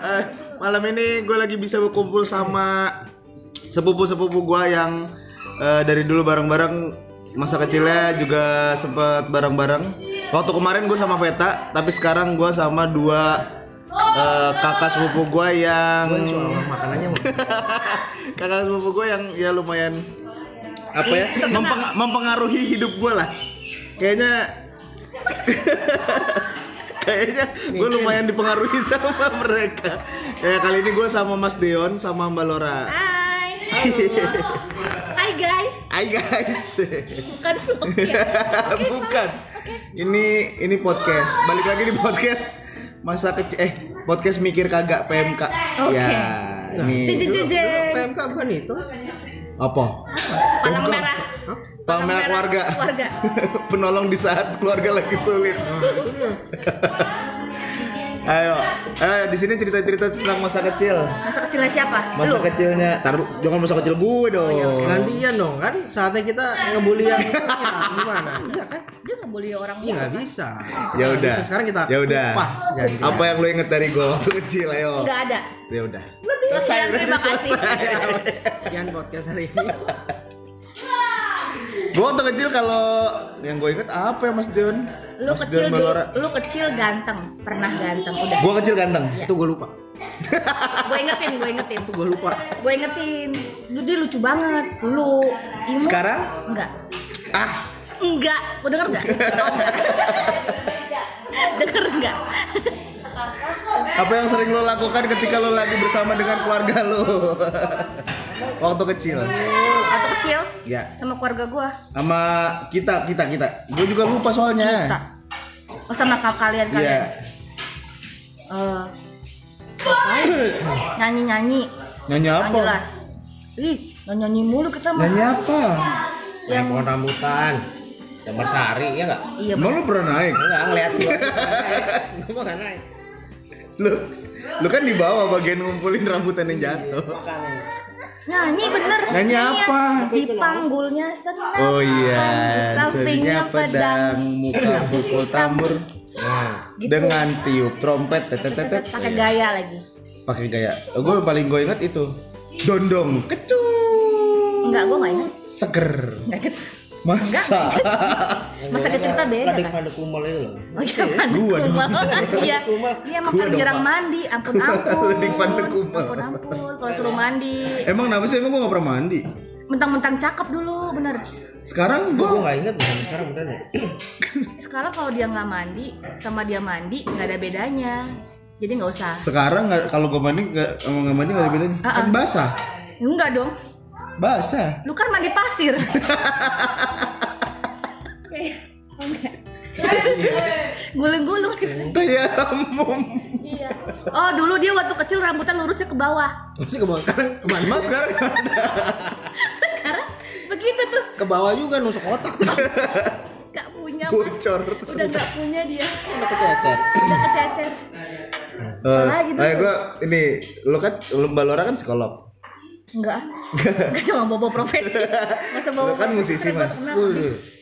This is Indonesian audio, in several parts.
Eh, malam ini gue lagi bisa berkumpul sama sepupu-sepupu gue yang eh, dari dulu bareng-bareng masa kecilnya juga sempet bareng-bareng. Waktu kemarin gue sama Veta, tapi sekarang gue sama dua eh, kakak sepupu gue yang makanannya kakak sepupu gue yang ya lumayan apa ya mempeng- mempengaruhi hidup gue lah. Kayaknya kayaknya gue lumayan dipengaruhi sama mereka. Kayak kali ini gue sama Mas Deon sama Mbak Lora. Hai. Hai guys. Hai guys. Bukan vlog ya. Oke, Bukan. Ini ini podcast. Balik lagi di podcast masa kecil eh podcast mikir kagak PMK. Oke. Ya, ini cie, cie. PMK bukan itu apa? Palang merah. Palang merah keluarga. Keluarga. Penolong di saat keluarga lagi sulit. Ayo, ayo di sini cerita-cerita tentang masa kecil. Masa kecilnya siapa? Masa Lu. kecilnya, taruh jangan masa kecil gue dong. gantian dong kan saatnya kita ngebully yang punya. gimana iya kan Dia nggak boleh orang iya nggak bisa Ya udah. bisa. sekarang kita Ya udah. gantian. Apa yang lo inget dari gue waktu kecil? Ayo. Nggak ada. Ya udah. Selesai. Terima kasih. sekian podcast hari ini Gue waktu kecil kalau yang gue inget apa ya Mas Dion? Lu Mas kecil Dion. Balora. Lu kecil ganteng. Pernah ganteng. Udah. Gue kecil ganteng. itu gue lupa Gue ingetin. Gue ingetin. itu gue lupa Gue ingetin. Lu dia lucu banget. Lu. Imut. Sekarang? Enggak. Ah, Enggak. Lu denger enggak? Oh, enggak. denger enggak? Apa yang sering lo lakukan ketika lo lagi bersama dengan keluarga lo? waktu kecil. Atau kecil Ya. sama keluarga gua. Sama kita, kita, kita. Gue juga lupa Kita. soalnya. Oh sama kal- kalian Iya. kalian. Eh, nyanyi nyanyi Nyanyi yang apa? jelas. Ih, nyanyi mulu kita mah. Nyanyi apa? yang pohon rambutan Jambar sari ya nggak Iya, Emang lo pernah naik? Enggak, ngeliat gua Gue mah nggak naik Lu, lu kan di bawah bagian ngumpulin rambutan yang jatuh. Makanya nyanyi bener. Nyanyi apa? Di panggulnya senang. Oh iya, sampingnya pedang, muka pukul tambur Nah Gitu. dengan tiup trompet, tetetetet. Pakai gaya lagi. Pakai gaya. Oh, gue paling gue ingat itu. Dondong, kecung. Enggak, gua nggak ingat. Seger. Nggak ingat. Masa? Masa cerita beda Radik kan? Van de Kumel itu loh Oh iya, Van de Gua dong. Kumel. Iya. Iya Gua makan jarang mandi, ampun ampun. Ledik Van de Kumel. Ampun ampun, kalau suruh mandi. Emang kenapa sih? Emang gue gak pernah mandi? Mentang-mentang cakep dulu, bener. Sekarang Gue gue nggak inget sampai sekarang bener ya Sekarang kalau dia nggak mandi sama dia mandi nggak ada bedanya. Jadi nggak usah. sekarang kalau gue mandi nggak mandi nggak ada bedanya. Kan Ah-ah. basah, Enggak dong. Basah. Lu kan mandi pasir. Enggak. Gulung-gulung. Tayamum. iya. Oh, dulu dia waktu kecil rambutnya lurusnya ke bawah. Masih ke bawah sekarang ke mana? Mas sekarang Sekarang begitu tuh. Ke bawah juga nusuk otak tuh Gak punya mas. bocor. Udah gak punya dia. Udah kececer Udah kececer. Dulu? ayo gue ini lo kan lo Mbak Lora kan psikolog. Enggak. Enggak cuma bobo profesi. Masa bobo kan musisi, Mas.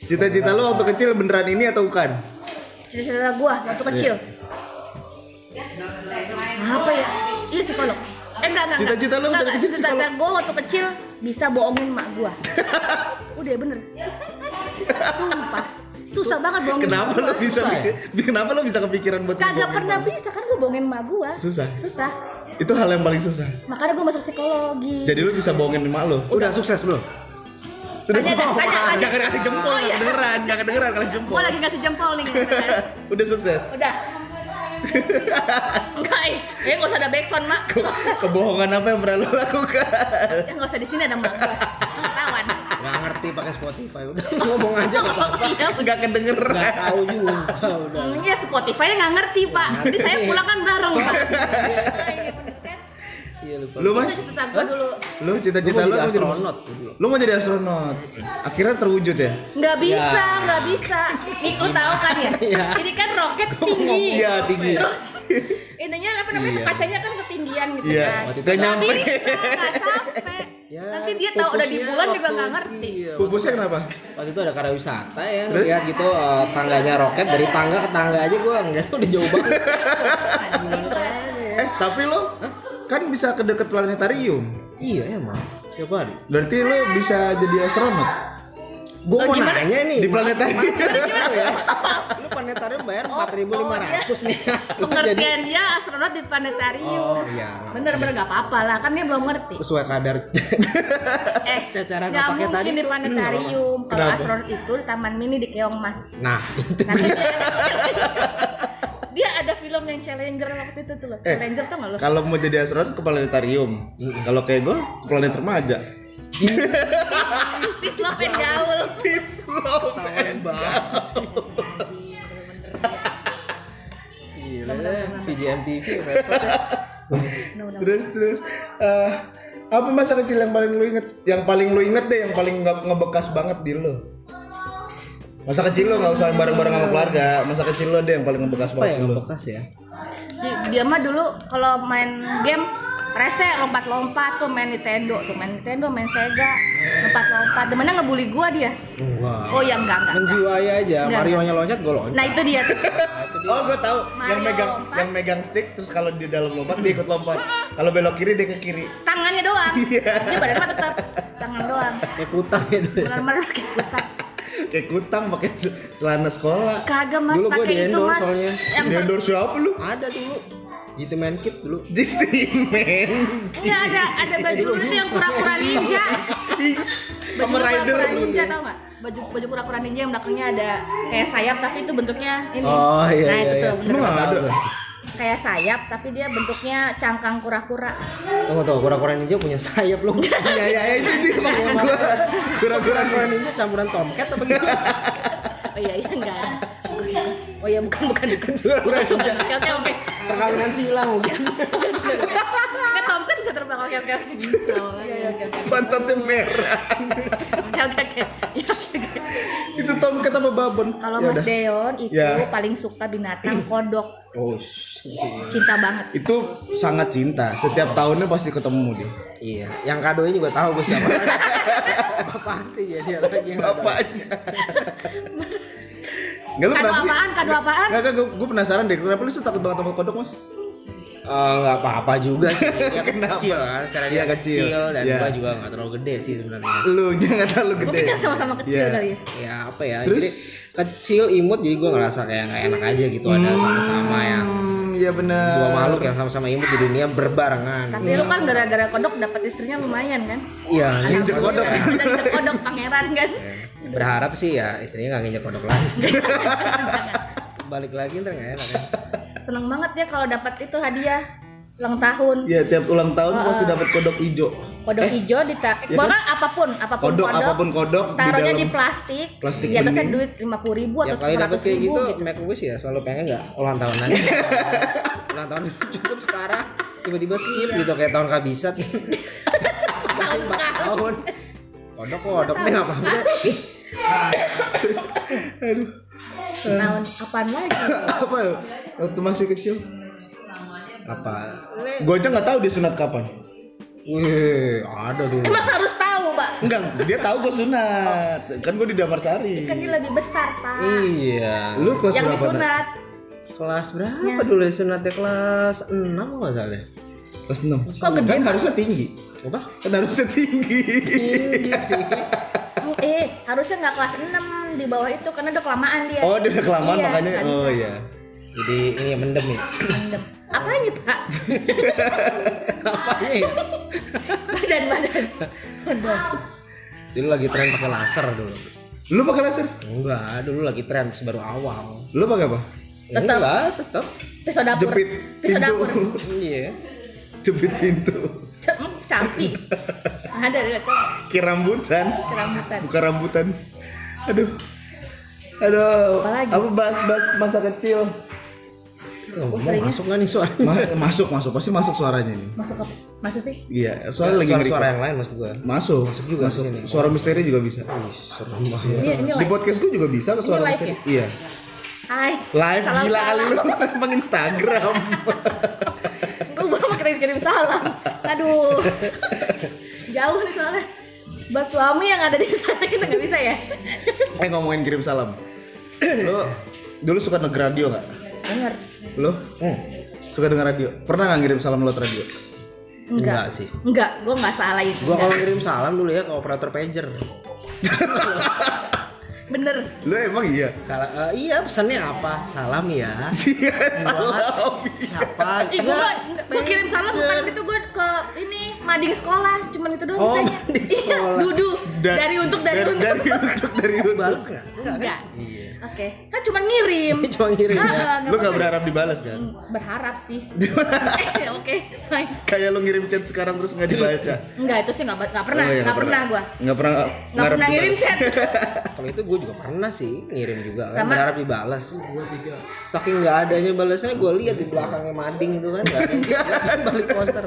Cita-cita lo waktu kecil beneran ini atau bukan? Cita-cita gua waktu kecil. Apa ya? Iya psikolog. Eh enggak enggak. Cita-cita lu enggak, waktu kecil Cita-cita psikolog? gua waktu kecil bisa bohongin mak gua. Udah bener. Sumpah. Susah banget bohongin Kenapa lo bisa ya? kenapa lo bisa kepikiran buat Kagak pernah orang? bisa kan gua bohongin mak gua. Susah. Susah. Itu hal yang paling susah. Makanya gua masuk psikologi. Jadi lo bisa bohongin emak lo. Udah sukses belum? Sudah Tanya, sukses. tanya, tanya. Jangan kasih jempol, Oh, iya. kedengeran, nggak kedengeran kasih jempol. Gua lagi ngasih jempol nih. Udah sukses. Udah. Enggak, eh, eh nggak usah ada backsound mak. Ke- Kebohongan apa yang pernah lo lakukan? Ya nggak usah di sini ada mak. Ketahuan. Nggak ngerti pakai Spotify udah ngomong aja nggak apa-apa. Iya, Nggak kedengeran. Nggak tahu juga udah. Hmm, ya Spotify nggak ngerti pak. Jadi saya pulang kan bareng pak. Iya lupa. Lu mas? Cita gua dulu. Lu cita-cita lu jadi mau jadi astronot. Lu mau jadi astronot. Akhirnya terwujud ya? Nggak bisa, Ya. nggak bisa. Nih lu tahu kan ya? Iya. Jadi kan roket tinggi. Iya, tinggi. Terus intinya apa namanya Iya. kacanya kan ketinggian gitu Iya. kan. Gak Nggak nyampe. nggak sampai. Ya Nanti dia tahu udah di bulan juga nggak ngerti. Iya, Pupusnya kenapa? waktu itu ada karya wisata ya Terus? lihat gitu eh, tangganya roket dari tangga ke tangga aja gua ngeliat tuh udah jauh banget Eh, tapi lo kan bisa ke deket planetarium. iya emang tiap hari Berarti lo bisa jadi astronot gua Oh, mau gimana? nanya nih di planetarium. ya lu planetarium bayar Oh, empat ribu lima ratus nih Lu jadi Pengertian dia astronot di planetarium. oh iya Bener-bener nggak apa-apa lah, kan dia belum ngerti. sesuai kadar Eh, Cacaran nggak mungkin tadi di tuh. planetarium. Kalau Kenapa? astronot itu di Taman Mini di Keong Mas. nah itu Nanti dia, dia ada film yang Challenger waktu itu tuh loh. Eh. Challenger tau nggak lo? Kalau mau jadi astronot ke planetarium. Kalau kayak gue ke planet remaja. Peace, love, and gaul. Peace love Tawarin banget Gila deh, VJM TV repot ya. Terus terus eh, apa masa kecil yang paling lu inget? Yang paling lu inget deh, yang paling nge- ngebekas banget di lu. Masa kecil lo nggak usah bareng-bareng sama keluarga. Masa kecil lo deh yang paling ngebekas Apa banget ya di lu. ngebekas ya? Di- Dia mah dulu kalau main game rese lompat-lompat tuh main Nintendo tuh main Nintendo main Sega lompat-lompat demennya ngebully gua dia Wah. oh ya enggak enggak. Menjiwai aja, Enggak. Mario nya loncat gue loncat. nah itu dia tuh Nah, itu dia. Oh, gue tahu. Yang Mario megang lompat. yang megang stick terus kalau di dalam lompat dia ikut lompat. Kalau belok kiri dia ke kiri. tangannya doang Iya. dia badan mah tetap tangan doang Kayak kutang gitu. benar-benar kayak kutang Kayak kutang pakai celana sekolah. kagak mas Dulu gua pakai itu mas soalnya. yang Di endorse siapa lu? Ada dulu. Gitu main kit dulu. Jadi men. Enggak ada ada baju dulu itu yang kura-kura ninja baju kura-kura ninja tau nggak baju baju kura-kura ninja yang belakangnya ada kayak sayap tapi itu bentuknya ini Oh iya nah iya. itu iya. tuh bener Emang Tahu ada? kayak sayap tapi dia bentuknya cangkang kura-kura Tunggu tunggu, kura-kura ninja punya sayap lu. Ya ya ya itu itu maksud gua. Kura-kura ninja campuran tomcat apa gimana? oh iya iya enggak oh iya bukan bukan bukan Kura-kura ninja. oke oke oke Perkawinan silang mungkin. kan Tom kan bisa terbang oke oke oke pantatnya merah. oke oke itu tomcat apa babon? kalau Ya Mas. Deon itu Ya. paling suka binatang kodok Oh. cinta banget Itu sangat cinta. Setiap tahunnya pasti ketemu dia. Iya, yang kadonya juga tahu gue siapa. Apa pasti ya dia lagi yang kado. Bapaknya. Enggak lu kado kenapa sih? apaan kado apaan Enggak, enggak, gue penasaran deh. Kenapa lu suka takut banget sama kodok, Mas? Eh, nggak apa-apa juga sih. Ya, Kenapa? kecil kan, secara dia Iya, kecil. kecil, dan Iya. gua juga nggak terlalu gede sih sebenarnya. Lu jangan terlalu gue gede. pikir sama-sama kecil Iya. kali ya Ya apa ya? Terus? Jadi kecil imut jadi gua ngerasa kayak nggak enak aja gitu ada sama-sama yang Hmm, iya benar. dua makhluk yang sama-sama imut di dunia berbarengan. tapi lu kan gara-gara kodok dapat istrinya lumayan kan Iya, Nginjek iya. kodok. Nginjek kodok pangeran kan Berharap sih ya istrinya nggak nginjek kodok lagi. Balik lagi ntar nggak enak kan? seneng banget ya kalau dapat itu hadiah ulang tahun Iya, tiap ulang tahun Ah, pasti dapat kodok hijau. Kodok hijau ditarik Iya bahkan apa pun apa pun Kodok, kodok, apa pun kodok di taruhnya dalam di plastik, plastik di atasnya bening. duit lima puluh ribu Ya atau kali dapat seratus kayak ribu gitu, gitu. make wish ya selalu pengen nggak ulang tahunan. ulang tahun cukup sekarang tiba-tiba skip gitu kayak tahun kabisat. Tahun tahun. Kodok kodok nih deh. Aduh. tahun apaan lagi Apa ya? Waktu masih kecil. Apa? Gue aja nggak tahu dia sunat kapan. Wih, ada dulu. emang harus tahu pak Enggak, dia tahu gue sunat. Kan gue di Damarsari. kan dia lebih besar pak Iya. Lu kelas yang berapa? Disunat kelas berapa Ya. dulu ya sunatnya kelas 6 nggak salah deh. Kelas 6. Kok gede, Kan harusnya tinggi. Apa? Kan harusnya tinggi. Tinggi sih. eh harusnya nggak kelas 6 di bawah itu karena udah kelamaan dia Oh, dia udah kelamaan Iya, makanya. Oh iya. Jadi ini mendem nih. Mendem. Apanya pak Apanya ya? badan badan badan Dulu lagi tren pakai laser dulu. Lu pakai laser? Enggak, dulu lagi tren baru awal. Lu pakai apa? Tetep. Enggak, tetap. pisau dapur Jepit pisau pintu. dapur Iya. Jepit pintu. Hmm, campi ada ada cowok Kira rambutan. kerambutan Bukan rambutan. Aduh. Aduh. Apalagi? Apa bahas-bahas masa kecil? Oh, mau seringnya- masuk nggak nih suara? Ma- masuk, masuk. Pasti masuk suaranya nih. masuk ke masa sih Iya, soalnya lagi suara, suara yang lain maksud gua. Masuk. Masuk juga Masuk. sini. Suara misteri juga bisa. Serem banget. ini ini Di podcast gue juga bisa ke suara live misteri. ya? Iya. hai Live Salah gila kali lu emang Instagram. baru mau kirim kirim salam aduh Jauh nih soalnya. Buat suami yang ada di sana kita nggak bisa ya. Eh ngomongin kirim salam. Lo dulu suka denger radio nggak? Dengar. Lo Hmm. suka denger radio? Pernah nggak ngirim salam lewat radio? Enggak sih. Enggak, gue nggak salah itu. Gua kalau ngirim salam dulu ya ke operator pager. Bener. Lo emang iya? Salam eh, iya pesannya apa? Salam ya. Iya salam. Siapa? Ih, gue gue kirim salam bukan itu gue ke ini mading sekolah, cuman itu doang Oh, mading Iya, sekolah. dudu. Da- dari untuk dari, dari, untuk. dari untuk dari untuk. Balas enggak? Enggak. Iya. Oke, kan cuma ngirim. Cuma ngirim ya. Ah, nggak apa-apa. berharap dibalas kan? Hmm, Berharap sih. Eh, Oke, fine. Kayak lo ngirim chat sekarang terus nggak dibaca. Enggak, itu sih nggak nggak pernah, Oh, iya, nggak pernah gua. Nggak pernah. Nggak ngarep pernah ngirim dibalas. chat. Kalau itu gue juga pernah sih ngirim juga kan Sama- berharap dibalas. Saking nggak adanya balasnya gue lihat di belakangnya mading itu kan nggak ada balik poster.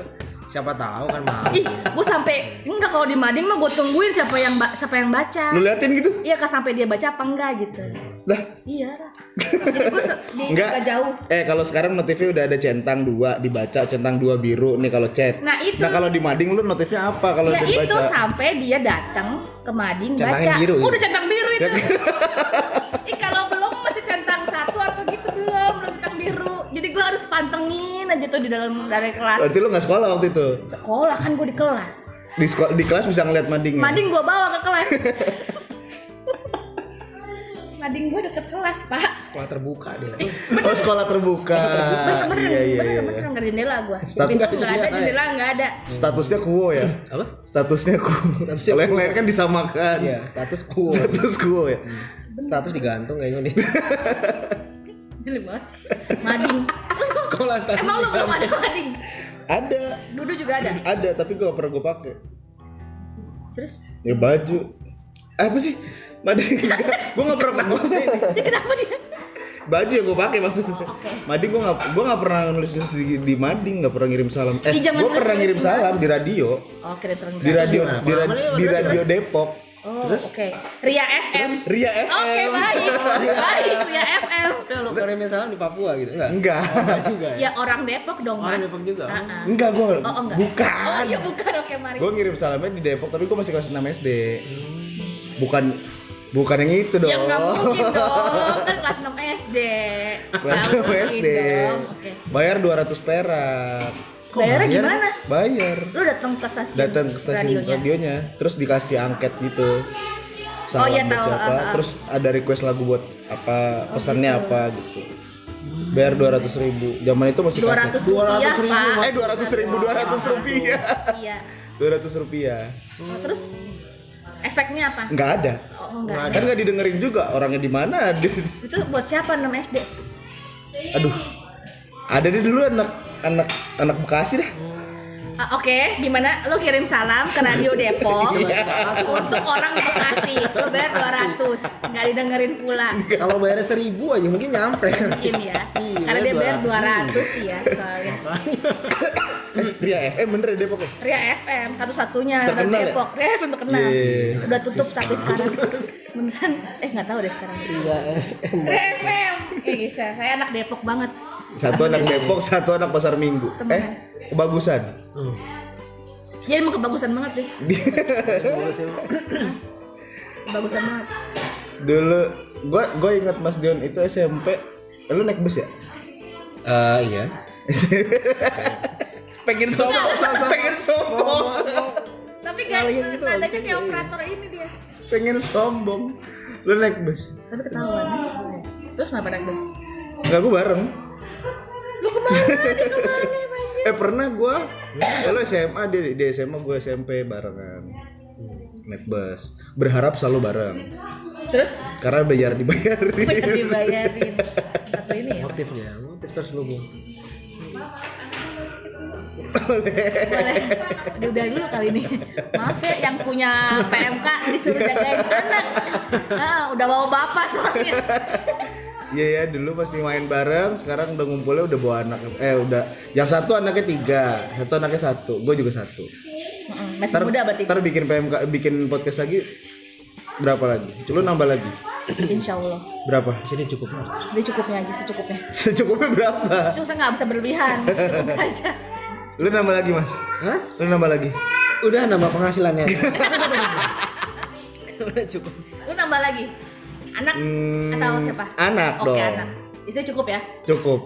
Siapa tahu kan mau. Ih, gua sampai enggak kalau di mading mah gua tungguin siapa yang ba- siapa yang baca. Lo liatin gitu? Iya, kan sampai dia baca apa enggak gitu. Lah, Iya lah. Jadi di Enggak. jauh. Eh kalau sekarang notifnya udah ada centang dua dibaca, centang dua biru nih kalau chat. Nah, itu. Nah kalau di mading lu notifnya apa kalau ya itu sampai dia datang ke mading Centangnya baca. biru Oh, itu. udah centang biru itu. Ih, kalau belum masih centang satu atau gitu belum, belum centang biru. Jadi gua harus tuh di dalam dari kelas. Berarti lu nggak sekolah waktu itu? Sekolah kan gua di kelas. Di sekolah di kelas bisa ngeliat mading. Mading gua bawa ke kelas. Mading gua deket kelas, Pak. Sekolah terbuka dia. Oh sekolah terbuka. Bener bener Iya iya bener iya. bener nggak ada jendela gua. Status- Nggak ada jendela, jendela nggak ada. Statusnya kuo ya. Apa? Statusnya kuo. Statusnya Kalau yang kuo. lain kan disamakan. Iya, status quo. Status kuo ya. Status digantung kayaknya nih. Gila banget. Mading. Sekolah status Emang lu belum ada mading? Ada, Dudu juga ada. ada tapi gue gak pernah gue pakai. Terus Ya baju. Apa sih? Mading gue gak pernah gua, dia kenapa dia? baju yang gue pakai maksudnya. oke. Mading gue gak gue gak pernah nulis nulis di, di mading gak pernah ngirim salam. Eh gue pernah ngirim salam di radio. Oh, Di radio di, radio Depok. Oh, oke. Ria FM. Ria FM. Oke, baik. Baik, Ria FM. Ya lu kirimnya salam di Papua gitu enggak? Enggak. Enggak juga ya. Ya orang Depok dong, Orang Mas. Depok juga. Ah, ah. Enggak gue. Oh, oh, enggak. Bukan. Oh, ya bukan. Oke, mari. Gue ngirim salamnya di Depok tapi gue masih kelas 6 SD. Bukan bukan yang itu dong. Ya nggak mungkin dong. Kan kelas 6 SD. Kelas Nggak 6 mungkin SD. dong. Oke. Bayar 200 perak. Kok Bayarnya bayar? gimana? Bayar. Lu datang ke stasiun Datang ke stasiun radionya. radionya. terus dikasih angket gitu. Oh, Salam iya, buat tahu. siapa, Ah, ah. terus ada request lagu buat apa, pesannya gitu. apa gitu. Bayar 200 ribu. Zaman itu masih 200 kaset. rupiah, 200 ribu, Pak. Eh 200 ribu, 200 rupiah. Iya. 200 rupiah. Oh, terus efeknya apa? Nggak ada. Oh, enggak. Kan nggak didengerin juga orangnya di mana. Itu buat siapa 6 SD? Aduh. Ada deh dulu anak anak anak Bekasi dah. Ah, Oke, gimana? Lu kirim salam ke radio Depok Iya. untuk orang di Bekasi. Lu bayar 200, nggak didengerin pula. Kalau bayarnya seribu aja mungkin nyampe. Mungkin ya. Iya, Karena dia bayar 200. 200 sih ya soalnya. Ria FM bener ya Depok ya? Ria FM satu-satunya radio ya? Depok. Ria FM terkenal. Iya. Udah tutup tapi sekarang. Beneran? Eh nggak tahu deh sekarang. Iya. Ria FM. Eh bisa, saya anak Depok banget. Satu anak Depok, satu anak Pasar Minggu. Temen. Eh, kebagusan. Hmm. Jadi emang kebagusan banget deh. Kebagusan banget. Dulu gua gua ingat Mas Dion itu SMP. Lu naik bus ya? Eh iya. pengen sombong, pengen sombong, Tapi kan gitu, nadanya kayak iya. operator ini dia. pengen sombong. Lu naik bus? Tapi ketahuan. Terus kenapa naik bus? Enggak gua bareng. Ke mana? Eh pernah gua, eh, lu SMA di, di SMA gua SMP barengan. Naik bus. Berharap selalu bareng. Terus Karena belajar dibayarin. dibayarin. Satu ini ya. Motifnya, motif terselubung. Boleh. Diudah dulu kali ini. Maaf ya yang punya PMK disuruh jagain anak. Nah, udah bawa bapak soalnya. Iya ya dulu pasti main bareng, sekarang udah ngumpulnya udah bawa anak. Eh udah, yang satu anaknya tiga, satu anaknya satu, gue juga satu. Mm-mm, Masih Ntar, muda berarti. ntar bikin PMK, bikin podcast lagi berapa lagi? Lu nambah lagi? Insya Allah. Berapa? Sini cukup. Jadi cukupnya aja secukupnya. Secukupnya berapa? Saya nggak bisa berlebihan. Secukupnya aja. Lu nambah lagi mas? Hah? Lu nambah lagi? Udah nambah penghasilannya. Udah cukup. Lu nambah lagi. Anak Hmm, atau siapa? Anak Oke, dong. anak. Istri cukup ya? Cukup.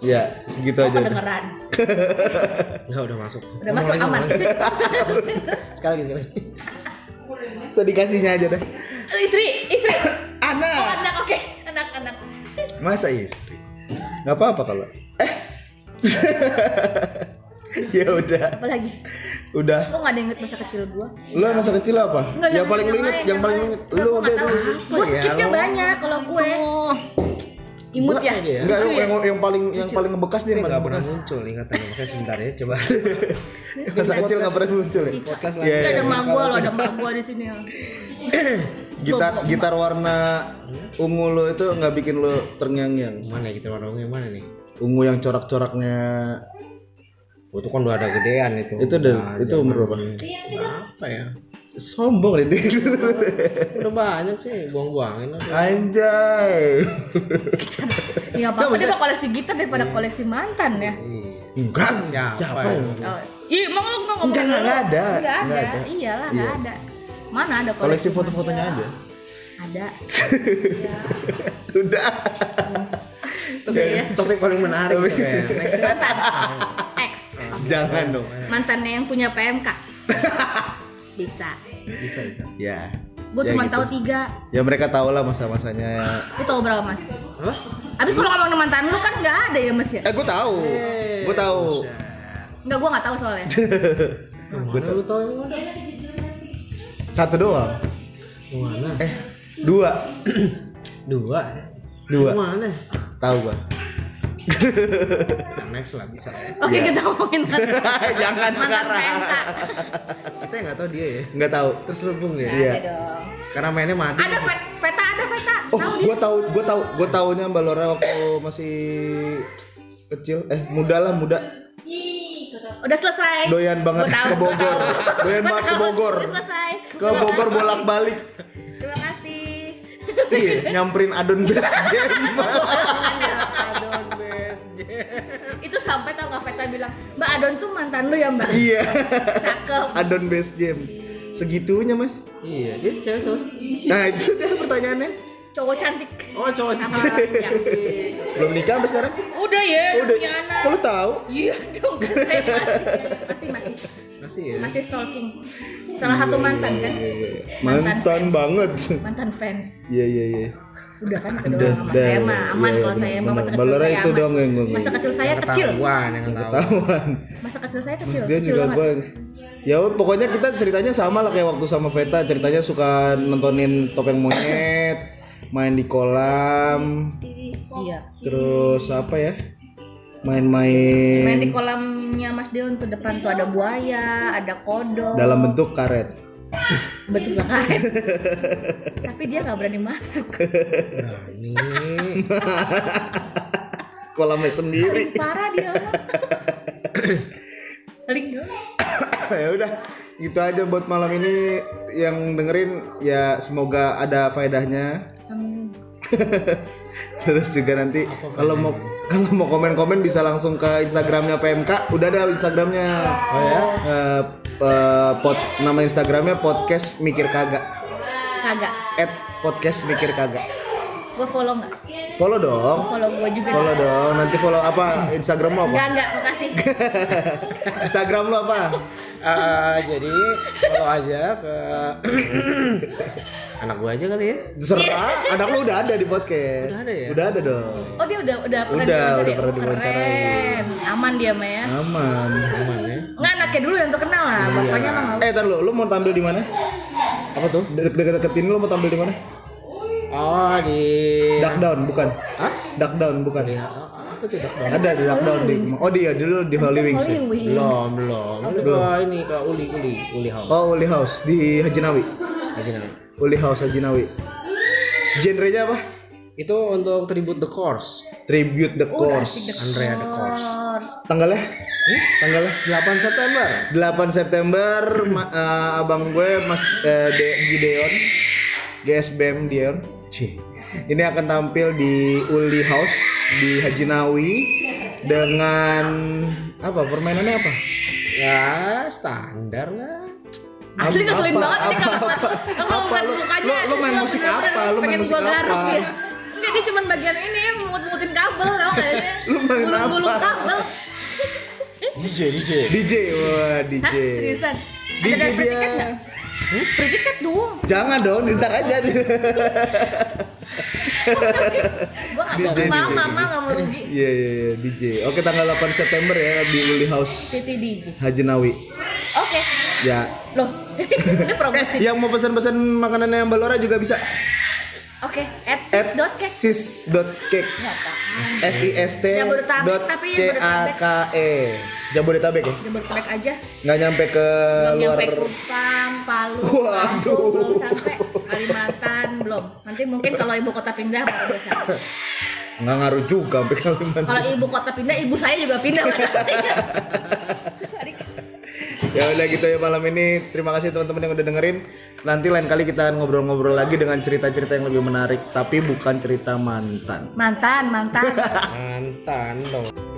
Ya, segitu Oh, aja. kedengeran. Enggak udah masuk. Udah masuk aman. lagi. Sekali lagi. sekali lagi. So dikasihnya aja deh. istri, istri. Oh, Anak. anak, oke. Anak, anak. Masa istri? Gak apa-apa kalau. Eh. ya udah, Apa lagi? Udah. Lu gak ada inget masa kecil gua? Lo masa kecil apa? Enggak, yang paling lu inget, yang paling lu inget. Enggak, Lu gua deh. nggak tahu. lu. Gua ya, skipnya lo? banyak kalau gue. Imut ya? Ya. Enggak, lu ya? yang, yang paling yang paling ngebekas dia yang nggak paling pernah muncul ingatannya. Makanya sebentar ya coba. Masa kecil nggak pernah muncul ya? Podcast Iya, lagi. Iya. ada mak gua loh, ada mak gua di sini. Gitar gitar warna ungu lo itu nggak bikin lo terngiang-ngiang. Mana ya, kita warna ungu yang mana nih? Ungu yang corak-coraknya itu kan udah ada gedean itu. Itu udah- Nah, itu umur berapa? Apa ya? sombong deh dia. Udah banyak sih, buang-buangin aja. Anjay. Ya apa dia mau koleksi gitar daripada koleksi mantan ya. Iya. Enggak, Siapa siapa? ya? ya? Oh, Ih, emang lu nggak ngomong Enggak, enggak ada. Enggak Enggak ada. ada. Iyalah, Iya. enggak ada. Mana ada koleksi, Koleksi foto-fotonya aja. Ada. Udah. Udah ya. Topik paling menarik ya. Next. Jangan dong. Mantannya yang punya PMK. Bisa. Bisa bisa. Ya. Gue Ya cuma gitu. tahu tiga. Ya mereka tahu lah masa-masanya. Lu tahu berapa mas? Apa? Abis kalau ngomong mantan lu kan nggak ada ya mas ya? Eh, gue tahu. Gue tahu. Nggak, gue nggak tahu soalnya. Gue tahu tahu yang mana? Satu doang. Mana? Eh, dua. Dua. Dua. Yang mana? Tahu gua. Yang next lah bisa ya. Oke Iya. kita ngomongin mantan. Jangan mantan sekarang. Kita nggak tahu dia ya. Nggak tahu. Terselubung dia. Nggak Iya. Karena mainnya mati. Ada Ve- Veta, ada Veta. Oh, gue tahu, gue tahu, gue taunya Mbak Lora waktu masih kecil, eh muda lah muda, Udah selesai. doyan banget Gua tahu, ke gua Bogor, doyan Gua banget ke. Bogor, Udah selesai. ke Bogor bolak balik, Terima kasih. iya, nyamperin Adon Best best. Itu sampai tau nggak Veta bilang, Mbak Adon tuh mantan lu ya Mbak? iya, Cakep. Adon Best Jam, segitunya mas, Iya, dia cewek cowok. nah itu dia pertanyaannya, Cowok cantik. Oh, cowok cantik. yang belum nikah sampai sekarang? Udah ya, udah, punya anak. kok lu tahu? Iya dong, kan masih, masih, masih, Masih ya. masih stalking. Salah satu mantan kan? Iya, iya, iya. Mantan mantan fans. banget, Mantan fans. iya iya iya. Udah kan itu Udah, doang. Sama udah, saya mah aman iya, kalau saya mah masa kecil Balora saya itu aman. doang yang gue- Masa kecil saya Yang kecil. Ketahuan, yang ketahuan. Masa kecil saya kecil. dia kecil juga banget. gue ya udah, pokoknya kita ceritanya sama lah kayak waktu sama Veta ceritanya suka nontonin topeng monyet main di kolam Iya. terus apa ya Main di main-main kolamnya Mas Deon tuh depan tuh ada buaya, ada kodok. dalam bentuk karet bentuk karet. Tapi dia nggak berani masuk. Berani. kolamnya sendiri Paling parah dia. ya udah gitu aja buat malam ini yang dengerin ya semoga ada faedahnya Amin. terus juga nanti kalau mau kalau mau komen-komen bisa langsung ke Instagramnya PMK udah ada Instagramnya. Oh ya? Eh, eh, pod, nama Instagramnya podcast mikir kagak. Kagak. at podcast mikir kagak Gue follow nggak? follow dong Follow gue juga. follow dong nanti follow apa Instagram lo apa Enggak enggak, makasih. Instagram lo apa Eh, jadi follow aja ke anak gua aja kali ya. terserah anak lo udah ada di podcast Udah ada ya? udah ada dong Oh dia udah udah pernah Udah, diwawancara udah ya? pernah. Keren. Aman dia mah ya. aman Aman ya. Enggak anaknya dulu yang terkenal lah. Bapaknya mah nggak. eh tar lo lo mau tampil di mana Apa tuh? deket deket ini lo mau tampil di mana Oh di. Duck down bukan Hah? Duck down bukan apa tuh dak ada di Duck down di oh dia dulu di Holy Wings ya? Wings. Belum belum. Ini ke ini ke Uli Uli Uli House. Oh, Uli House di Haji Nawi. Aja namanya. Uli House Haji Nawi. Genrenya apa? Itu untuk tribute the course. Tribute the Udah Course. The Andrea The Course. Tanggalnya? Tanggalnya 8 September. 8 September ma- eh, abang gue Mas eh, De- Gideon GSBM Dion. Cih. Ini akan tampil di Uli House di Haji Nawi dengan apa permainannya apa? Ya standar lah. Asli ngeselin Apa- banget ini apa- kalau apa- kalau apa ngeliat mukanya. lu- lu main musik apa? Lu main pengen musik apa? Enggak, dia cuma bagian ini mut-mutin kabel tau kayaknya. Lu main Gulung-gulung apa? kabel. DJ DJ. DJ, wah DJ. Hah? Seriusan? DJ dia. Nggak? Free tiket dong. Jangan dong, ntar aja. Gua nggak mau mama, mama nggak mau rugi. Iya iya iya DJ. Oke tanggal 8 September ya di Uli House City DJ. Haji Nawi. Oke. Ya. Loh, ini promosi. Yang mau pesan-pesan makanan yang Balora juga bisa. Oke, at At sis.cake. sis.cake. Apaan. S I S T Jabodetabek, dot tapi C A K E. Jabodetabek ya? Jabodetabek aja. Nggak nyampe ke belum luar. nyampe Kupang, Palu, Waduh. Lampung, belum sampai Kalimantan, belum. Nanti mungkin kalau ibu kota pindah baru bisa. Nggak ngaruh juga sampai Kalimantan. Kalau ibu kota pindah, ibu saya juga pindah. Ya udah gitu ya malam ini. Terima kasih teman-teman yang udah dengerin. Nanti lain kali kita akan ngobrol-ngobrol lagi dengan cerita-cerita yang lebih menarik, tapi bukan cerita mantan. mantan, mantan. Mantan dong.